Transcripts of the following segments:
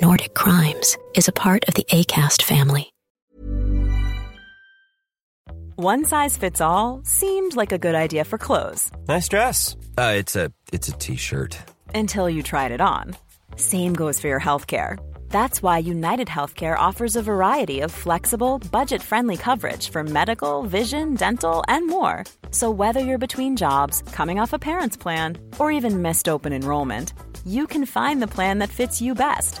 Nordic Crimes is a part of the ACAST family. One size fits all seemed like a good idea for clothes Nice dress. Uh, it's a it's a t-shirt. until you tried it on. Same goes for your healthcare. That's why United Healthcare offers a variety of flexible, budget friendly coverage for medical, vision, dental, and more. So, whether you're between jobs, coming off a parent's plan, or even missed open enrollment, you can find the plan that fits you best.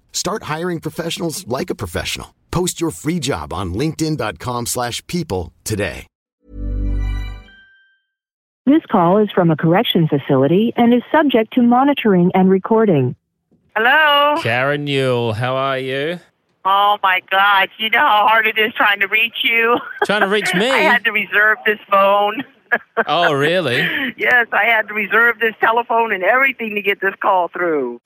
Start hiring professionals like a professional. Post your free job on linkedin.com/people slash people today. This call is from a correction facility and is subject to monitoring and recording. Hello. Karen Newell, how are you? Oh my God! You know how hard it is trying to reach you. Trying to reach me? I had to reserve this phone. Oh, really? yes, I had to reserve this telephone and everything to get this call through.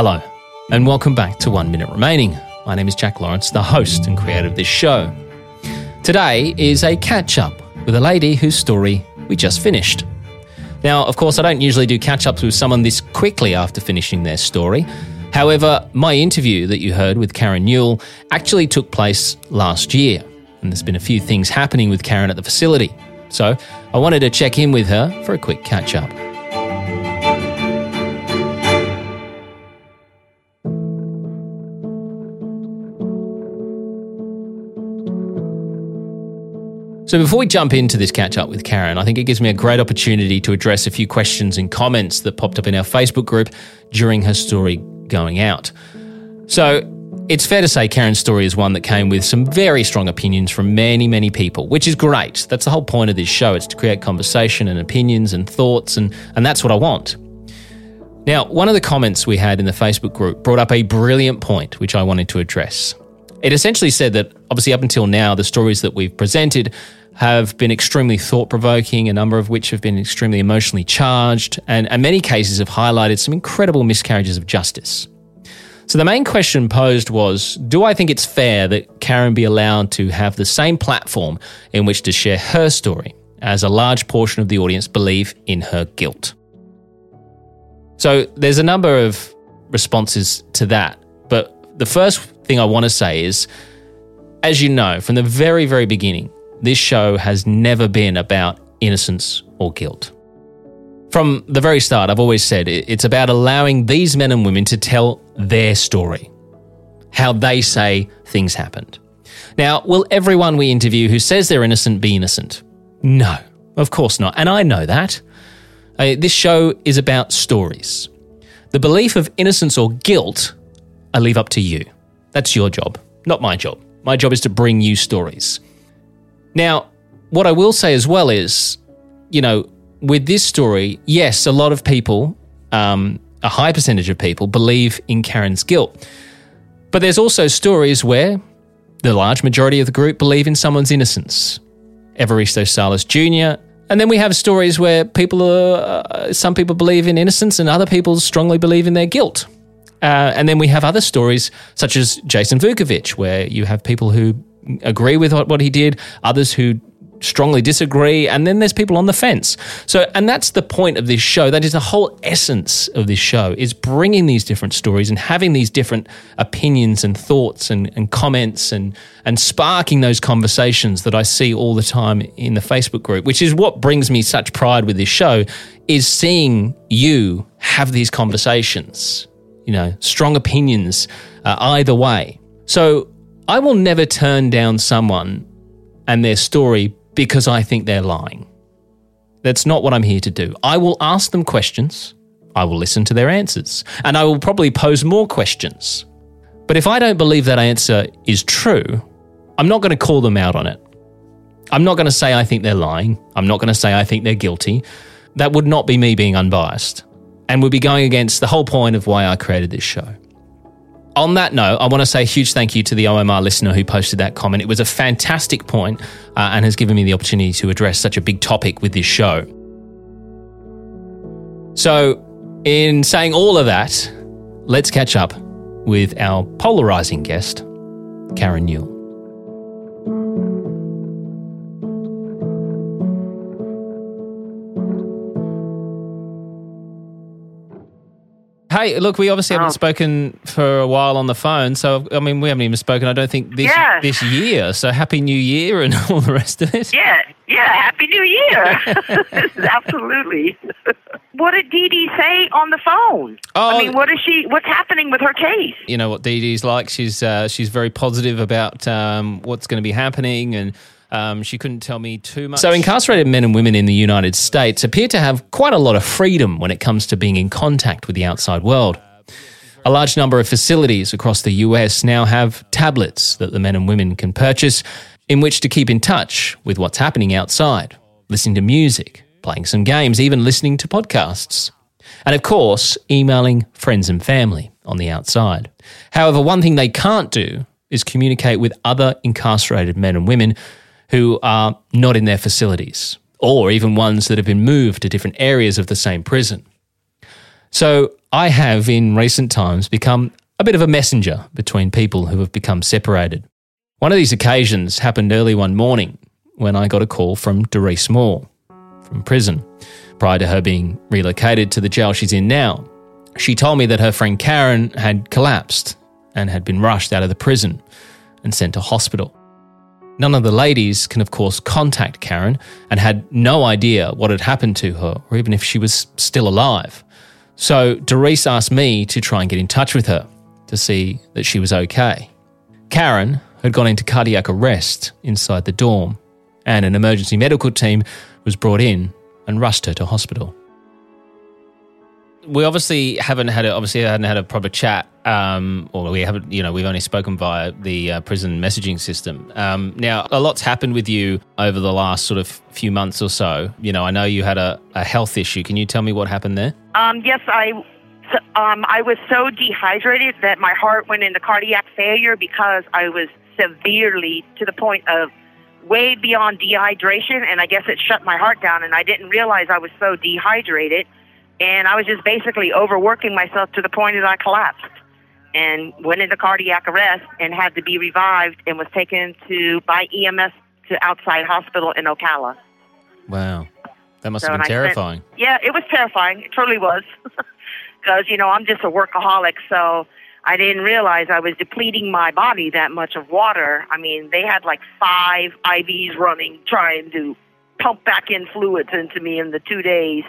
Hello, and welcome back to One Minute Remaining. My name is Jack Lawrence, the host and creator of this show. Today is a catch up with a lady whose story we just finished. Now, of course, I don't usually do catch ups with someone this quickly after finishing their story. However, my interview that you heard with Karen Newell actually took place last year, and there's been a few things happening with Karen at the facility. So I wanted to check in with her for a quick catch up. So, before we jump into this catch up with Karen, I think it gives me a great opportunity to address a few questions and comments that popped up in our Facebook group during her story going out. So, it's fair to say Karen's story is one that came with some very strong opinions from many, many people, which is great. That's the whole point of this show. It's to create conversation and opinions and thoughts, and, and that's what I want. Now, one of the comments we had in the Facebook group brought up a brilliant point, which I wanted to address. It essentially said that, obviously, up until now, the stories that we've presented have been extremely thought provoking, a number of which have been extremely emotionally charged, and many cases have highlighted some incredible miscarriages of justice. So the main question posed was Do I think it's fair that Karen be allowed to have the same platform in which to share her story, as a large portion of the audience believe in her guilt? So there's a number of responses to that. But the first thing I want to say is, as you know, from the very, very beginning, this show has never been about innocence or guilt. From the very start, I've always said it's about allowing these men and women to tell their story, how they say things happened. Now, will everyone we interview who says they're innocent be innocent? No, of course not. And I know that. Uh, this show is about stories. The belief of innocence or guilt, I leave up to you. That's your job, not my job. My job is to bring you stories. Now, what I will say as well is, you know, with this story, yes, a lot of people, um, a high percentage of people, believe in Karen's guilt. But there's also stories where the large majority of the group believe in someone's innocence. Evaristo Salas Jr. And then we have stories where people are, uh, some people believe in innocence and other people strongly believe in their guilt. Uh, and then we have other stories such as Jason Vukovic, where you have people who agree with what, what he did, others who strongly disagree, and then there's people on the fence. So, and that's the point of this show. That is the whole essence of this show is bringing these different stories and having these different opinions and thoughts and, and comments and and sparking those conversations that I see all the time in the Facebook group, which is what brings me such pride with this show, is seeing you have these conversations. You know, strong opinions uh, either way. So I will never turn down someone and their story because I think they're lying. That's not what I'm here to do. I will ask them questions, I will listen to their answers, and I will probably pose more questions. But if I don't believe that answer is true, I'm not going to call them out on it. I'm not going to say I think they're lying. I'm not going to say I think they're guilty. That would not be me being unbiased and would be going against the whole point of why I created this show on that note, I want to say a huge thank you to the OMR listener who posted that comment. It was a fantastic point, uh, and has given me the opportunity to address such a big topic with this show. So, in saying all of that, let's catch up with our polarizing guest, Karen Newell. Hey, look, we obviously haven't Oh. spoken for a while on the phone, so I mean, we haven't even spoken. I don't think this Yes. this year. So happy New Year and all the rest of it. Yeah, yeah. Happy New Year. Absolutely. what did Dee Dee say on the phone? Oh. I mean, what is she? What's happening with her case? You know what Dee Dee's like. She's uh, she's very positive about um, what's going to be happening, and um, she couldn't tell me too much. So incarcerated men and women in the United States appear to have quite a lot of freedom when it comes to being in contact with the outside world. A large number of facilities across the US now have tablets that the men and women can purchase in which to keep in touch with what's happening outside, listening to music, playing some games, even listening to podcasts. And of course, emailing friends and family on the outside. However, one thing they can't do is communicate with other incarcerated men and women who are not in their facilities, or even ones that have been moved to different areas of the same prison. So I have, in recent times, become a bit of a messenger between people who have become separated. One of these occasions happened early one morning when I got a call from Doris Moore from prison. Prior to her being relocated to the jail she's in now, she told me that her friend Karen had collapsed and had been rushed out of the prison and sent to hospital. None of the ladies can, of course, contact Karen and had no idea what had happened to her or even if she was still alive. So Doris asked me to try and get in touch with her to see that she was okay. Karen had gone into cardiac arrest inside the dorm, and an emergency medical team was brought in and rushed her to hospital. We obviously haven't had a, obviously hadn't had a proper chat, um, or we haven't, you know, we've only spoken via the uh, prison messaging system. Um, now, a lot's happened with you over the last sort of few months or so. You know, I know you had a, a health issue. Can you tell me what happened there? Um, yes, I. Um, I was so dehydrated that my heart went into cardiac failure because I was severely to the point of way beyond dehydration, and I guess it shut my heart down, and I didn't realize I was so dehydrated, and I was just basically overworking myself to the point that I collapsed and went into cardiac arrest and had to be revived and was taken to by EMS to outside hospital in Ocala. Wow, that must So, have been I spent- terrifying. Yeah, it was terrifying. It totally was. Because, you know, I'm just a workaholic, so I didn't realize I was depleting my body that much of water. I mean, they had like five IVs running trying to pump back in fluids into me in the two days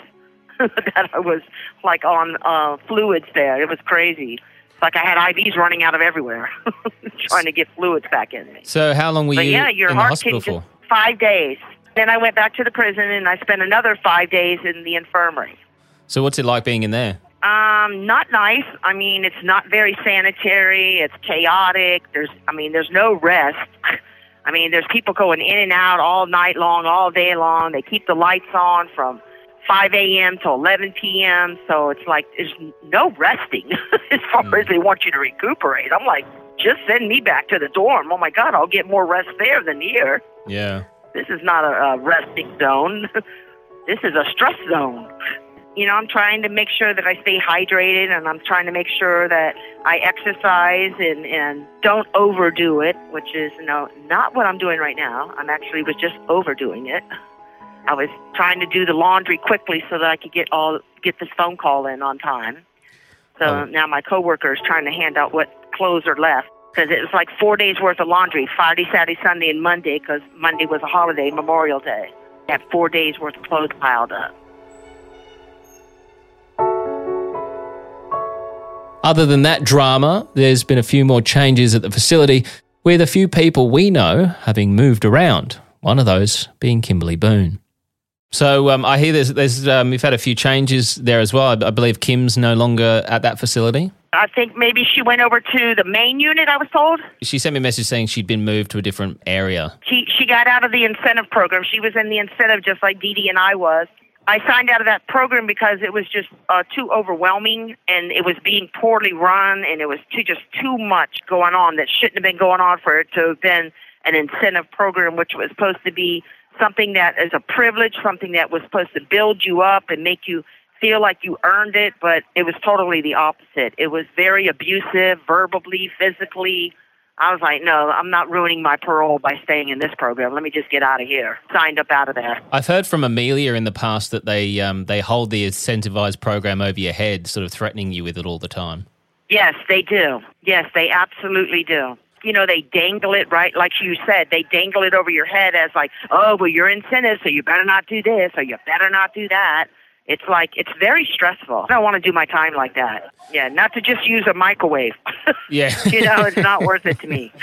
that I was like on uh, fluids there. It was crazy. It's like I had IVs running out of everywhere trying to get fluids back in me. So, how long were But you yeah, your in the hospital for? five days. Then I went back to the prison and I spent another five days in the infirmary. So, what's it like being in there? Um, not nice. I mean, it's not very sanitary. It's chaotic. There's, I mean, there's no rest. I mean, there's people going in and out all night long, all day long. They keep the lights on from 5 a.m. to 11 p.m. So it's like there's no resting as far hmm. as they want you to recuperate. I'm like, just send me back to the dorm. Oh my God, I'll get more rest there than here. Yeah. This is not a, a resting zone. this is a stress zone. you know, I'm trying to make sure that I stay hydrated and I'm trying to make sure that I exercise and, and don't overdo it, which is you know, not what I'm doing right now. I'm actually was just overdoing it. I was trying to do the laundry quickly so that I could get all get this phone call in on time. So Oh. now my coworker is trying to hand out what clothes are left because it was like four days worth of laundry Friday, Saturday, Sunday, and Monday because Monday was a holiday, Memorial Day. I had four days worth of clothes piled up. Other than that drama, there's been a few more changes at the facility with a few people we know having moved around. One of those being Kimberly Boone. So um, I hear there's, there's um, we've had a few changes there as well. I, I believe Kim's no longer at that facility. I think maybe she went over to the main unit. I was told She sent me a message saying she'd been moved to a different area. she she got out of the incentive program. She was in the incentive just like Dee Dee and I was. I signed out of that program because it was just uh, too overwhelming and it was being poorly run and it was too just too much going on that shouldn't have been going on for it to have been an incentive program, which was supposed to be something that is a privilege, something that was supposed to build you up and make you feel like you earned it, but it was totally the opposite. It was very abusive, verbally, physically. I was like, no, I'm not ruining my parole by staying in this program. Let me just get out of here. Signed up out of there. I've heard from Amelia in the past that they um, they hold the incentivized program over your head, sort of threatening you with it all the time. Yes, they do. Yes, they absolutely do. You know, they dangle it right, like you said, they dangle it over your head as like, oh, well, you're incentive, so you better not do this or you better not do that. It's like, it's very stressful. I don't want to do my time like that. Yeah, not to just use a microwave. Yeah. you know, it's not worth it to me.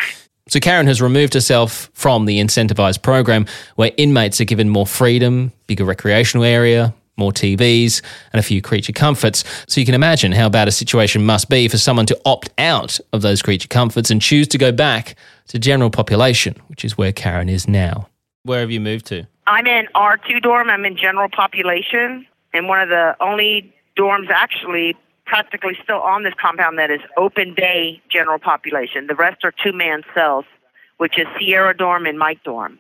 So Karen has removed herself from the incentivized program where inmates are given more freedom, bigger recreational area, more TVs, and a few creature comforts. So you can imagine how bad a situation must be for someone to opt out of those creature comforts and choose to go back to general population, which is where Karen is now. Where have you moved to? I'm in R2 dorm. I'm in general population, and one of the only dorms actually practically still on this compound that is open day general population. The rest are two man cells, which is Sierra dorm and Mike dorm.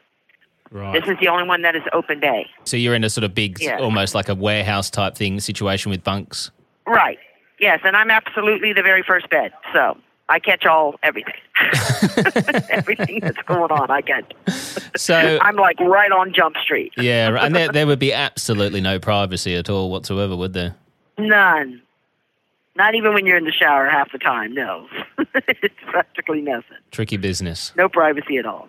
Right. This is the only one that is open day. So you're in a sort of big, Yeah. almost like a warehouse type thing situation with bunks. Right. Yes, and I'm absolutely the very first bed, so I catch all everything. everything that's going on, I get. So I'm like right on Jump Street. yeah, and there, there would be absolutely no privacy at all whatsoever, would there? None. Not even when you're in the shower half the time. No, it's practically nothing. Tricky business. No privacy at all.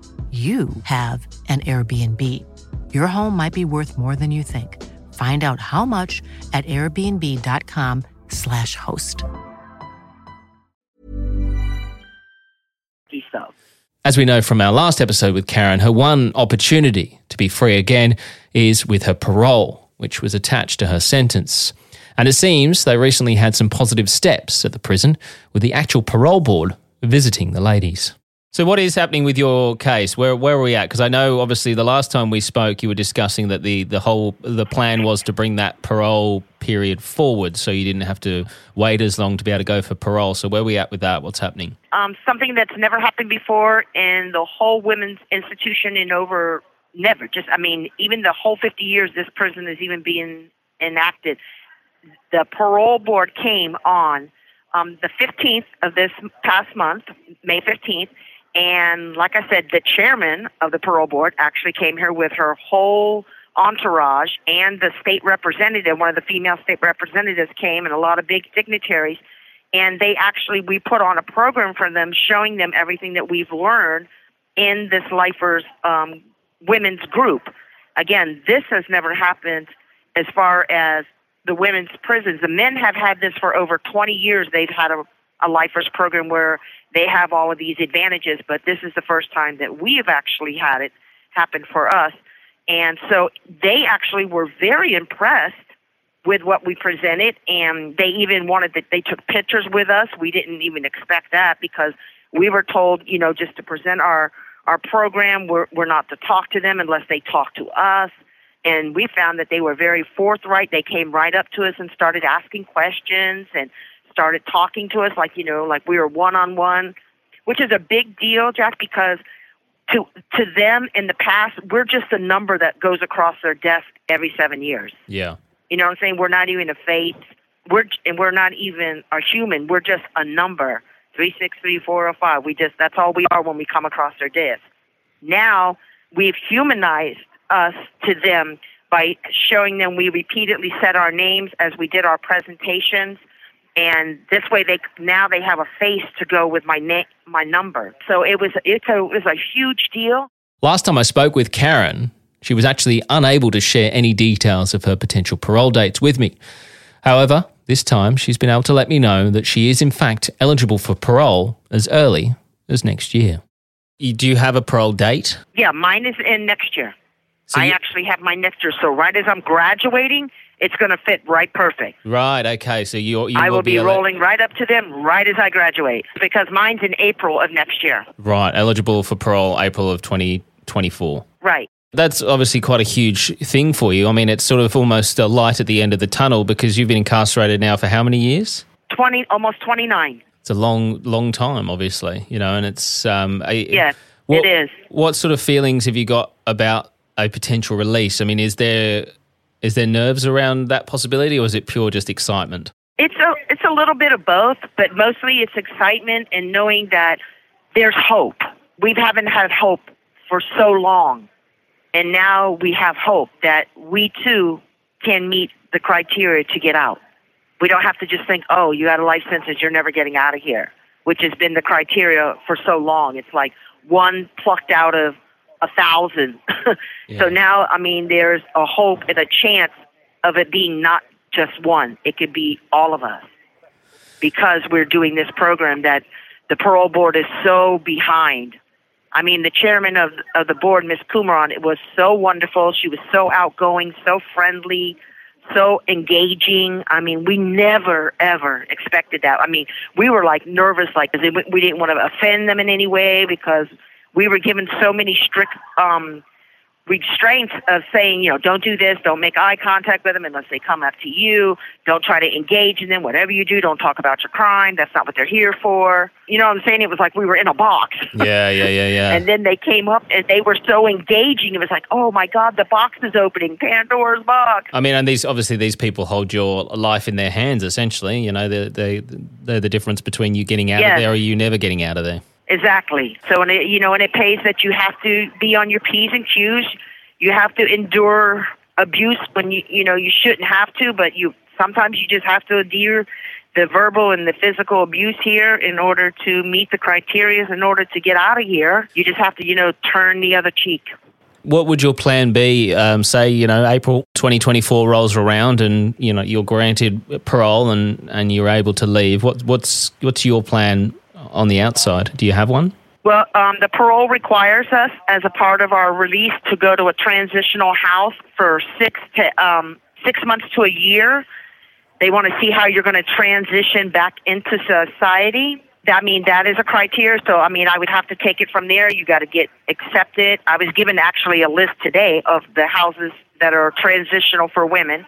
you have an Airbnb. Your home might be worth more than you think. Find out how much at airbnb.com/slash host. Stuff. As we know from our last episode with Karen, her one opportunity to be free again is with her parole, which was attached to her sentence. And it seems they recently had some positive steps at the prison, with the actual parole board visiting the ladies. So, what is happening with your case? Where where are we at? Because I know, obviously, the last time we spoke, you were discussing that the the whole the plan was to bring that parole period forward, so you didn't have to wait as long to be able to go for parole. So, where are we at with that? What's happening? Um, something that's never happened before in the whole women's institution in over never. Just, I mean, even the whole 50 years this prison is even being enacted, the parole board came on um, the 15th of this past month, May 15th, and like I said, the chairman of the parole board actually came here with her whole entourage and the state representative, one of the female state representatives came, and a lot of big dignitaries. And they actually, we put on a program for them showing them everything that we've learned in this Lifers um, women's group. Again, this has never happened as far as the women's prisons. The men have had this for over 20 years. They've had a, a lifers program where they have all of these advantages, but this is the first time that we have actually had it happen for us. And so they actually were very impressed with what we presented, and they even wanted that they took pictures with us. We didn't even expect that because we were told, you know, just to present our our program, we're, we're not to talk to them unless they talk to us. And we found that they were very forthright. They came right up to us and started asking questions and started talking to us like, you know, like we were one on one, which is a big deal, Jack, because to to them in the past, we're just a number that goes across their desk every seven years. Yeah. You know what I'm saying? We're not even a face. We're and we're not even a human. We're just a number. Three six three four or five. We just that's all we are when we come across their desk. Now we've humanized us to them by showing them we repeatedly said our names as we did our presentations and this way they now they have a face to go with my name my number so it was it's a, it was a huge deal Last time I spoke with Karen, she was actually unable to share any details of her potential parole dates with me. However, this time she's been able to let me know that she is in fact eligible for parole as early as next year. You- Do you have a parole date? yeah mine is in next year So i you- actually have my next year so right as i'm graduating it's going to fit right perfect Right. Okay. So you you I will be ele- rolling right up to them right as I graduate because mine's in April of next year. right eligible for parole April of 2024. Right. That's obviously quite a huge thing for you. I mean, it's sort of almost a light at the end of the tunnel because you've been incarcerated now for how many years? 20 almost 29. It's a long, long time, obviously, you know, and it's um, a, Yes, what, it is. What sort of feelings have you got about a potential release? I mean, is there is there nerves around that possibility, or is it pure just excitement? It's a it's a little bit of both, but mostly it's excitement and knowing that there's hope. We haven't had hope for so long. And now we have hope that we too can meet the criteria to get out. We don't have to just think, "Oh, you got a life sentence, you're never getting out of here," which has been the criteria for so long. It's like one plucked out of a thousand. So now, I mean, there's a hope and a chance of it being not just one. It could be all of us because we're doing this program that the parole board is so behind. I mean, the chairman of of the board, Miss Coonrod, it was so wonderful. She was so outgoing, so friendly, so engaging. I mean, we never ever expected that. I mean, we were like nervous, like we didn't want to offend them in any way because we were given so many strict um restraints of saying, you know, don't do this, don't make eye contact with them unless they come up to you, don't try to engage in them, whatever you do, don't talk about your crime, that's not what they're here for. You know what I'm saying? It was like we were in a box. Yeah, yeah, yeah, yeah. And then they came up and they were so engaging. It was like, oh my God, the box is opening, Pandora's box. I mean, and these obviously these people hold your life in their hands. Essentially, you know, they they they're the difference between you getting out Yes. of there or you never getting out of there. Exactly. So, and it, you know, and it pays that you have to be on your P's and Q's. You have to endure abuse when you, you know, you shouldn't have to, but you sometimes you just have to endure the verbal and the physical abuse here in order to meet the criteria. In order to get out of here, you just have to, you know, turn the other cheek. What would your plan be? Um, say, you know, April 2024 rolls around, and you know you're granted parole, and and you're able to leave. What what's what's your plan on the outside? Do you have one? Well, um, the parole requires us, as a part of our release, to go to a transitional house for six to um, six months to a year. They want to see how you're going to transition back into society. I mean, that is a criteria. So, I mean, I would have to take it from there. You got to get accepted. I was given actually a list today of the houses that are transitional for women.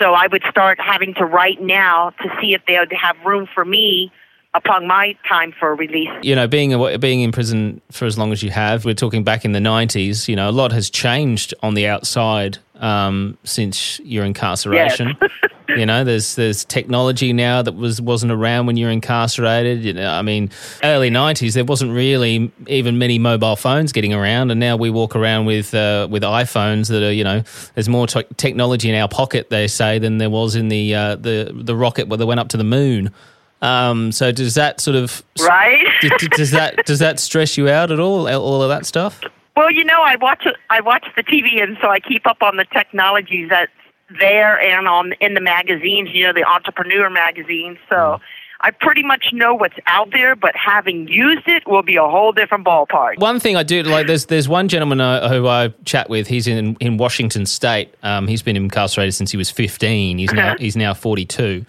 So I would start having to write now to see if they would have room for me upon my time for release. You know, being a, being in prison for as long as you have, we're talking back in the '90s. You know, a lot has changed on the outside um, since your incarceration. Yes. you know, there's there's technology now that was wasn't around when you're incarcerated. You know, I mean, early '90s there wasn't really even many mobile phones getting around, and now we walk around with uh, with iPhones that are you know, there's more te- technology in our pocket they say than there was in the uh, the the rocket where they went up to the moon. Um, so does that sort of Right? does, does that does that stress you out at all? All of that stuff? Well, you know, I watch I watch the TV, and so I keep up on the technologies that's there and on in the magazines. You know, the entrepreneur magazines. So I pretty much know what's out there, but having used it will be a whole different ballpark. One thing I do like, there's there's one gentleman uh, who I chat with. He's in in Washington State. Um, he's been incarcerated since he was 15. He's now he's now 42.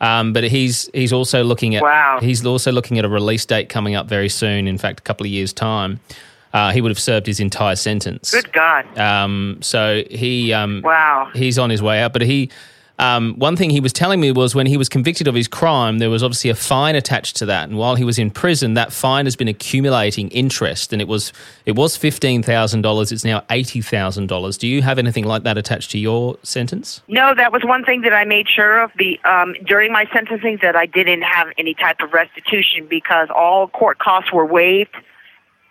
Um, but he's he's also looking at Wow. he's also looking at a release date coming up very soon. In fact, a couple of years time. Uh, he would have served his entire sentence. Good God! Um, so he um, Wow. he's on his way out. But he um, one thing he was telling me was when he was convicted of his crime, there was obviously a fine attached to that, and while he was in prison, that fine has been accumulating interest, and it was it was fifteen thousand dollars. It's now eighty thousand dollars. Do you have anything like that attached to your sentence? No, that was one thing that I made sure of the um, during my sentencing that I didn't have any type of restitution because all court costs were waived,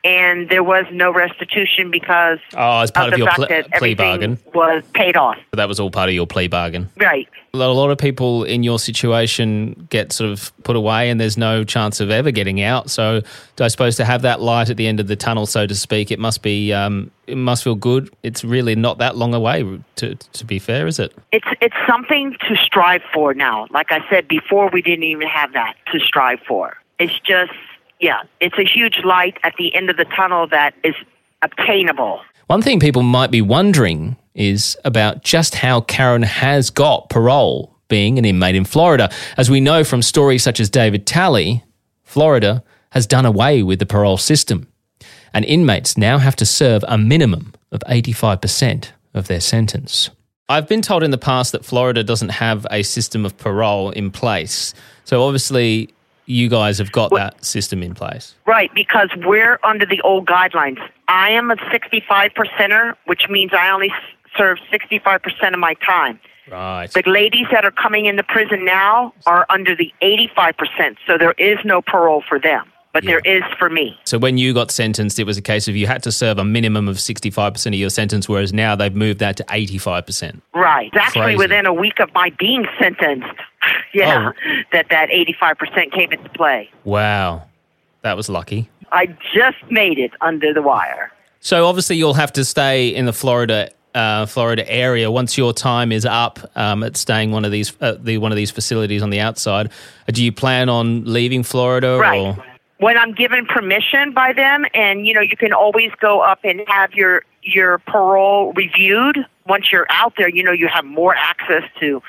and there was no restitution because Oh, as part of of, the your pl- plea bargain. was paid off. That was all part of your plea bargain. Right. A lot, a lot of people in your situation get sort of put away, and there's no chance of ever getting out. So, I suppose to have that light at the end of the tunnel, so to speak, it must be um, it must feel good. It's really not that long away. To to be fair, is it? It's it's something to strive for now. Like I said before, we didn't even have that to strive for. It's just yeah, it's a huge light at the end of the tunnel that is obtainable. One thing people might be wondering is about just how Karen has got parole being an inmate in Florida. As we know from stories such as David Talley, Florida has done away with the parole system, and inmates now have to serve a minimum of 85% of their sentence. I've been told in the past that Florida doesn't have a system of parole in place. So obviously, you guys have got that system in place. Right, because we're under the old guidelines. I am a 65 percenter, which means I only serve 65 percent of my time. Right. The ladies that are coming into prison now are under the 85 percent, so there is no parole for them, but there is for me. So when you got sentenced, it was a case of you had to serve a minimum of 65% of your sentence, whereas now they've moved that to 85%. Right. Actually, within a week of my being sentenced, yeah, Oh. that that 85% came into play. Wow. That was lucky. I just made it under the wire. So obviously you'll have to stay in the Florida uh, Florida area once your time is up um, at staying one of these uh, the one of these facilities on the outside. Uh, Do you plan on leaving Florida Right. or When I'm given permission by them, and you know, you can always go up and have your your parole reviewed. Once you're out there, you know, you have more access to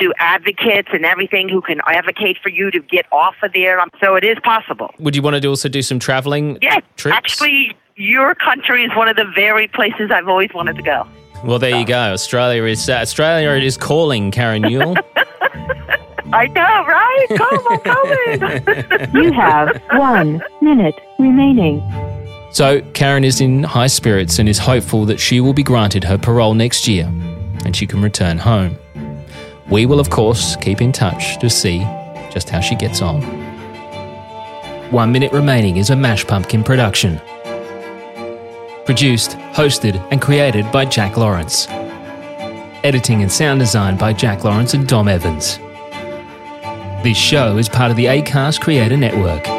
to advocates and everything who can advocate for you to get off of there. Um, So it is possible. would you want to also do some traveling Yeah, trips? actually, your country is one of the very places I've always wanted to go. Well, there you go. Australia is uh, Australia is calling Karen Newell. I know, right? Come on, COVID. You have one minute remaining. So, Karen is in high spirits and is hopeful that she will be granted her parole next year and she can return home. We will, of course, keep in touch to see just how she gets on. One Minute Remaining is a Mash Pumpkin production. Produced, hosted, and created by Jack Lawrence. Editing and sound design by Jack Lawrence and Dom Evans. This show is part of the ACAST Creator Network.